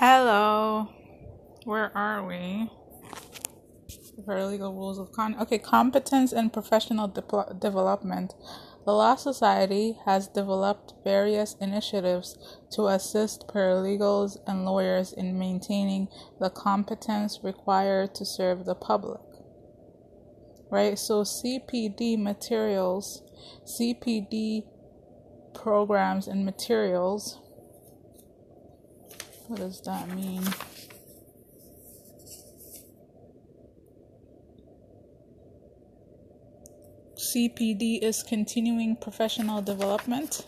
Hello. Where are we? Paralegal rules of con. Okay, competence and professional de- development. The Law Society has developed various initiatives to assist paralegals and lawyers in maintaining the competence required to serve the public. Right? So, CPD materials, CPD programs and materials what does that mean? CPD is continuing professional development.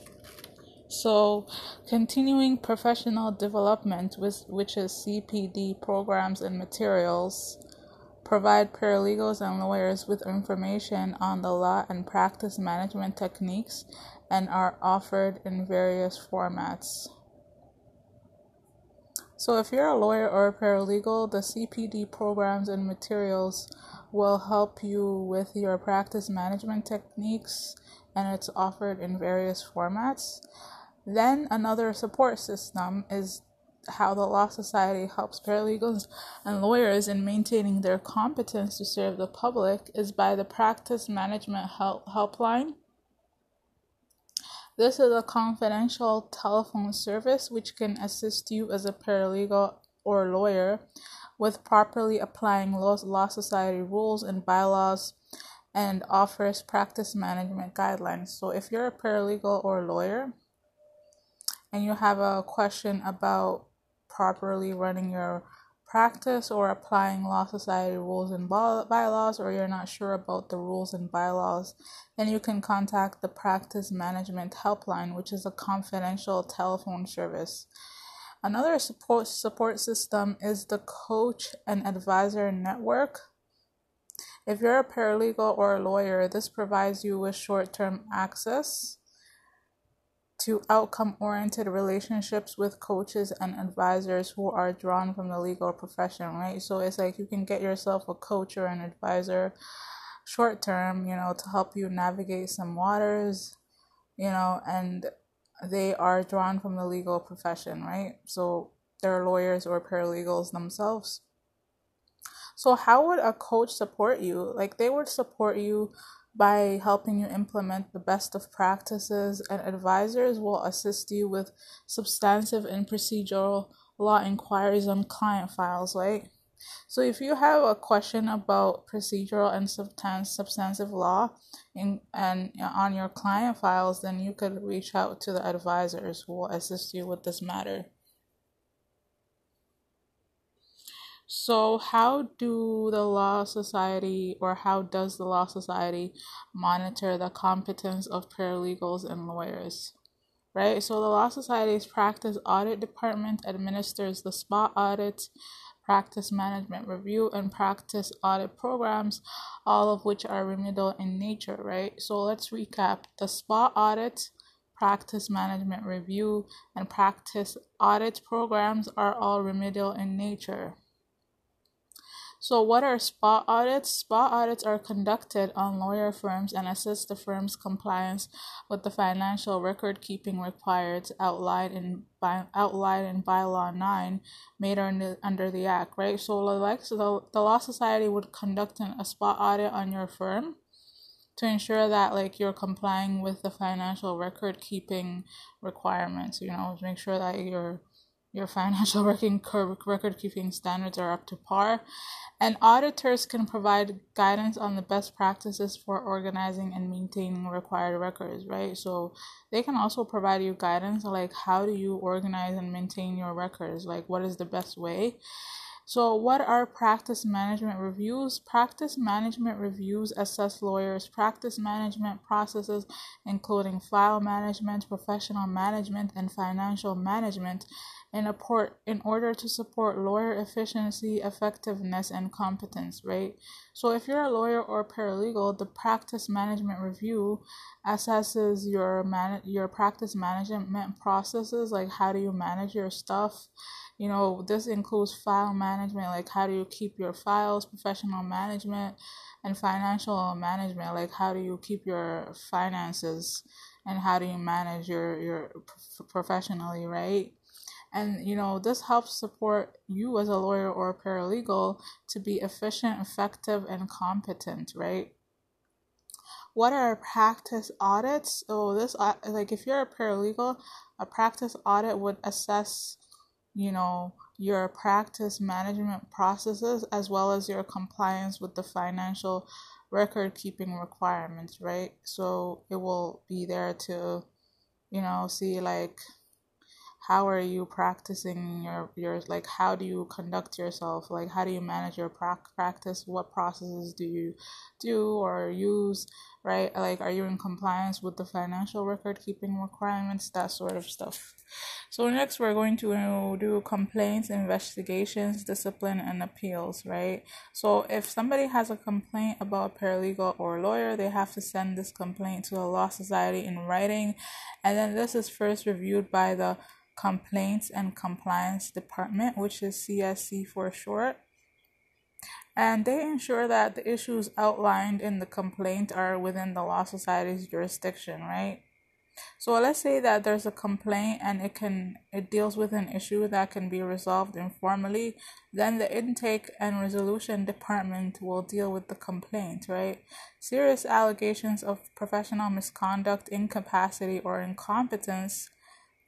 So, continuing professional development, with which is CPD programs and materials, provide paralegals and lawyers with information on the law and practice management techniques and are offered in various formats. So, if you're a lawyer or a paralegal, the CPD programs and materials will help you with your practice management techniques and it's offered in various formats. Then, another support system is how the Law Society helps paralegals and lawyers in maintaining their competence to serve the public is by the Practice Management Help Helpline this is a confidential telephone service which can assist you as a paralegal or lawyer with properly applying law, law society rules and bylaws and offers practice management guidelines. So if you're a paralegal or lawyer and you have a question about properly running your practice or applying law society rules and bylaws or you're not sure about the rules and bylaws then you can contact the practice management helpline which is a confidential telephone service. Another support support system is the coach and advisor network. If you're a paralegal or a lawyer this provides you with short-term access to outcome oriented relationships with coaches and advisors who are drawn from the legal profession, right? So it's like you can get yourself a coach or an advisor short term, you know, to help you navigate some waters, you know, and they are drawn from the legal profession, right? So they're lawyers or paralegals themselves. So, how would a coach support you? Like, they would support you by helping you implement the best of practices, and advisors will assist you with substantive and procedural law inquiries on client files, right? So if you have a question about procedural and substantive law in, and uh, on your client files, then you could reach out to the advisors who will assist you with this matter. So, how do the Law Society or how does the Law Society monitor the competence of paralegals and lawyers? Right? So, the Law Society's practice audit department administers the SPA audit, practice management review, and practice audit programs, all of which are remedial in nature, right? So, let's recap the SPA audit practice management review, and practice audit programs are all remedial in nature. So, what are SPA audits? SPA audits are conducted on lawyer firms and assist the firm's compliance with the financial record keeping required outlined in by, outlined in bylaw 9 made under, under the act, right? So, like so the, the law society would conduct an, a SPA audit on your firm to ensure that like you're complying with the financial record keeping requirements, you know, make sure that you're your financial record keeping standards are up to par, and auditors can provide guidance on the best practices for organizing and maintaining required records, right? So they can also provide you guidance like how do you organize and maintain your records, like what is the best way. So, what are practice management reviews? Practice management reviews assess lawyers' practice management processes, including file management, professional management, and financial management, in, a port, in order to support lawyer efficiency, effectiveness, and competence, right? So, if you're a lawyer or paralegal, the practice management review assesses your man- your practice management processes, like how do you manage your stuff. You know, this includes file management, like how do you keep your files, professional management, and financial management, like how do you keep your finances and how do you manage your your professionally, right? And, you know, this helps support you as a lawyer or a paralegal to be efficient, effective, and competent, right? What are practice audits? Oh, this, uh, like, if you're a paralegal, a practice audit would assess, you know, your practice management processes as well as your compliance with the financial record keeping requirements, right? So it will be there to, you know, see like how are you practicing your your like how do you conduct yourself? Like how do you manage your practice? What processes do you do or use right? Like are you in compliance with the financial record keeping requirements? That sort of stuff. So next we're going to do complaints investigations discipline and appeals right? So if somebody has a complaint about a paralegal or lawyer they have to send this complaint to the law society in writing. And then this is first reviewed by the Complaints and Compliance Department, which is CSC for short. And they ensure that the issues outlined in the complaint are within the Law Society's jurisdiction, right? So let's say that there's a complaint and it can it deals with an issue that can be resolved informally, then the intake and resolution department will deal with the complaint, right? Serious allegations of professional misconduct, incapacity or incompetence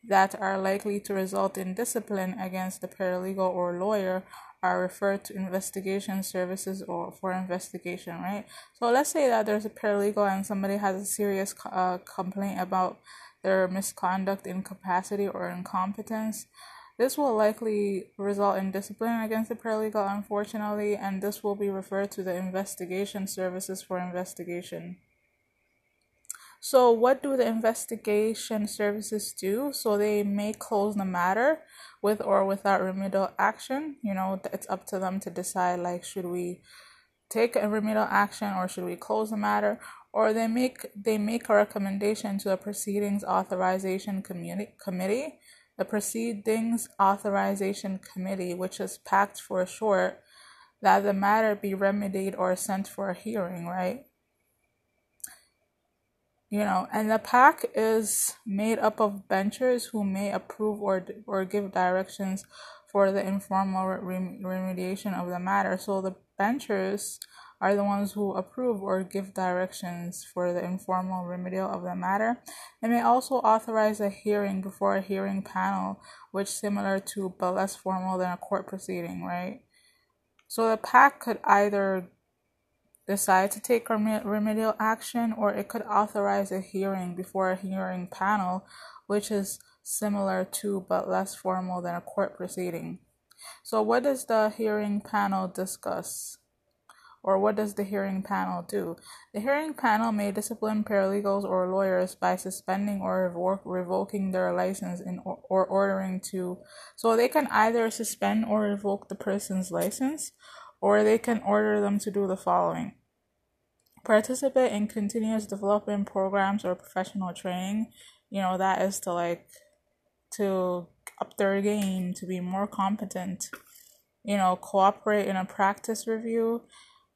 that are likely to result in discipline against the paralegal or lawyer are referred to investigation services or for investigation, right? So let's say that there's a paralegal and somebody has a serious uh, complaint about their misconduct, incapacity, or incompetence. This will likely result in discipline against the paralegal, unfortunately, and this will be referred to the investigation services for investigation. So, what do the investigation services do? So, they may close the matter with or without remedial action. You know, it's up to them to decide like, should we take a remedial action or should we close the matter? Or they make they make a recommendation to the proceedings authorization community committee, the proceedings authorization committee, which is PAC for short, that the matter be remedied or sent for a hearing, right? You know and the PAC is made up of benchers who may approve or or give directions for the informal remediation of the matter so the benchers are the ones who approve or give directions for the informal remedial of the matter. They may also authorize a hearing before a hearing panel, which similar to but less formal than a court proceeding, right? So the PAC could either decide to take remedial action, or it could authorize a hearing before a hearing panel, which is similar to but less formal than a court proceeding. So, what does the hearing panel discuss? Or what does the hearing panel do? The hearing panel may discipline paralegals or lawyers by suspending or revoke, revoking their license in, or, or ordering to. So they can either suspend or revoke the person's license, or they can order them to do the following participate in continuous development programs or professional training. You know, that is to like to up their game, to be more competent, you know, cooperate in a practice review.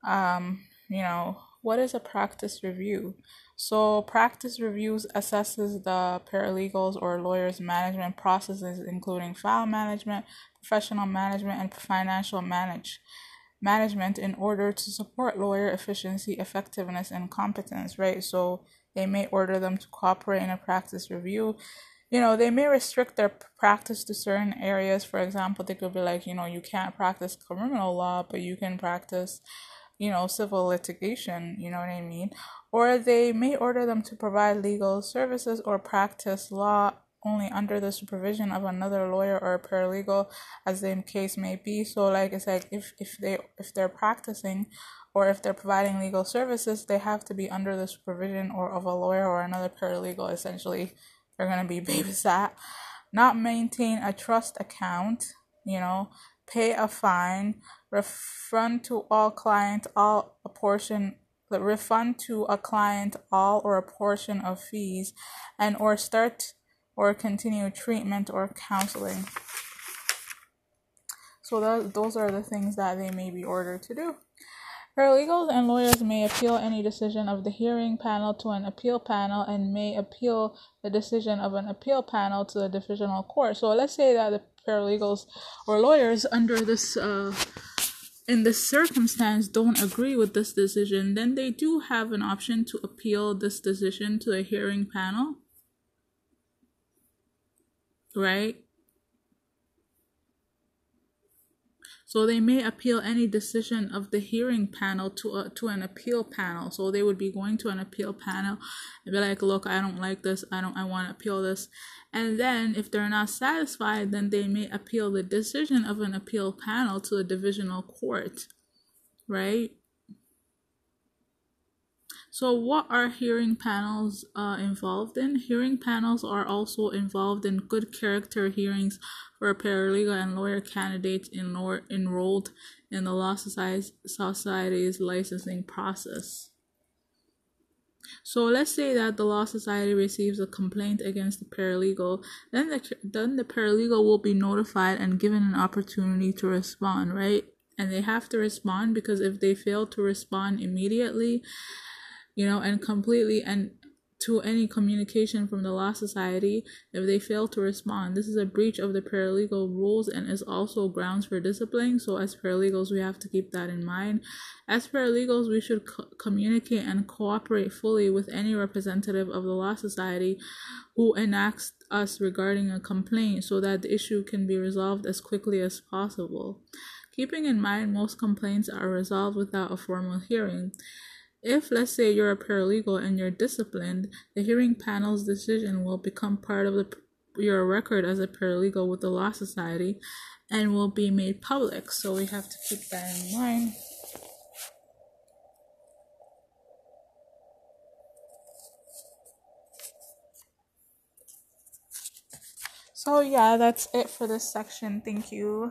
Um, you know, what is a practice review? So, practice reviews assesses the paralegals or lawyers' management processes, including file management, professional management, and financial manage management in order to support lawyer efficiency, effectiveness, and competence, right? So they may order them to cooperate in a practice review. You know, they may restrict their practice to certain areas. For example, they could be like, you know, you can't practice criminal law, but you can practice, you know, civil litigation, you know what I mean? Or they may order them to provide legal services or practice law only under the supervision of another lawyer or a paralegal as the case may be. So like it's like if if they if they're practicing or if they're providing legal services they have to be under the supervision or of a lawyer or another paralegal essentially. They're going to be babysat. Not maintain a trust account you know pay a fine refund to all clients all a portion refund to a client all or a portion of fees and or start or continue treatment or counseling. So that, those are the things that they may be ordered to do. Paralegals and lawyers may appeal any decision of the hearing panel to an appeal panel and may appeal the decision of an appeal panel to the divisional court. So let's say that the paralegals or lawyers under this uh, in this circumstance don't agree with this decision, then they do have an option to appeal this decision to a hearing panel. Right? So they may appeal any decision of the hearing panel to a, to an appeal panel. So they would be going to an appeal panel and be like, "Look, I don't like this. I don't. I want to appeal this." And then if they're not satisfied, then they may appeal the decision of an appeal panel to a divisional court, right? So, what are hearing panels uh, involved in? Hearing panels are also involved in good character hearings for paralegal and lawyer candidates enrolled in the Law Society's licensing process. So let's say that the law society receives a complaint against the paralegal, then the then the paralegal will be notified and given an opportunity to respond, right? And they have to respond because if they fail to respond immediately, you know, and completely and to any communication from the law society if they fail to respond. This is a breach of the paralegal rules and is also grounds for discipline. So, as paralegals, we have to keep that in mind. As paralegals, we should co- communicate and cooperate fully with any representative of the law society who enacts us regarding a complaint so that the issue can be resolved as quickly as possible. Keeping in mind, most complaints are resolved without a formal hearing. If, let's say, you're a paralegal and you're disciplined, the hearing panel's decision will become part of the, your record as a paralegal with the Law Society and will be made public. So we have to keep that in mind. So, yeah, that's it for this section. Thank you.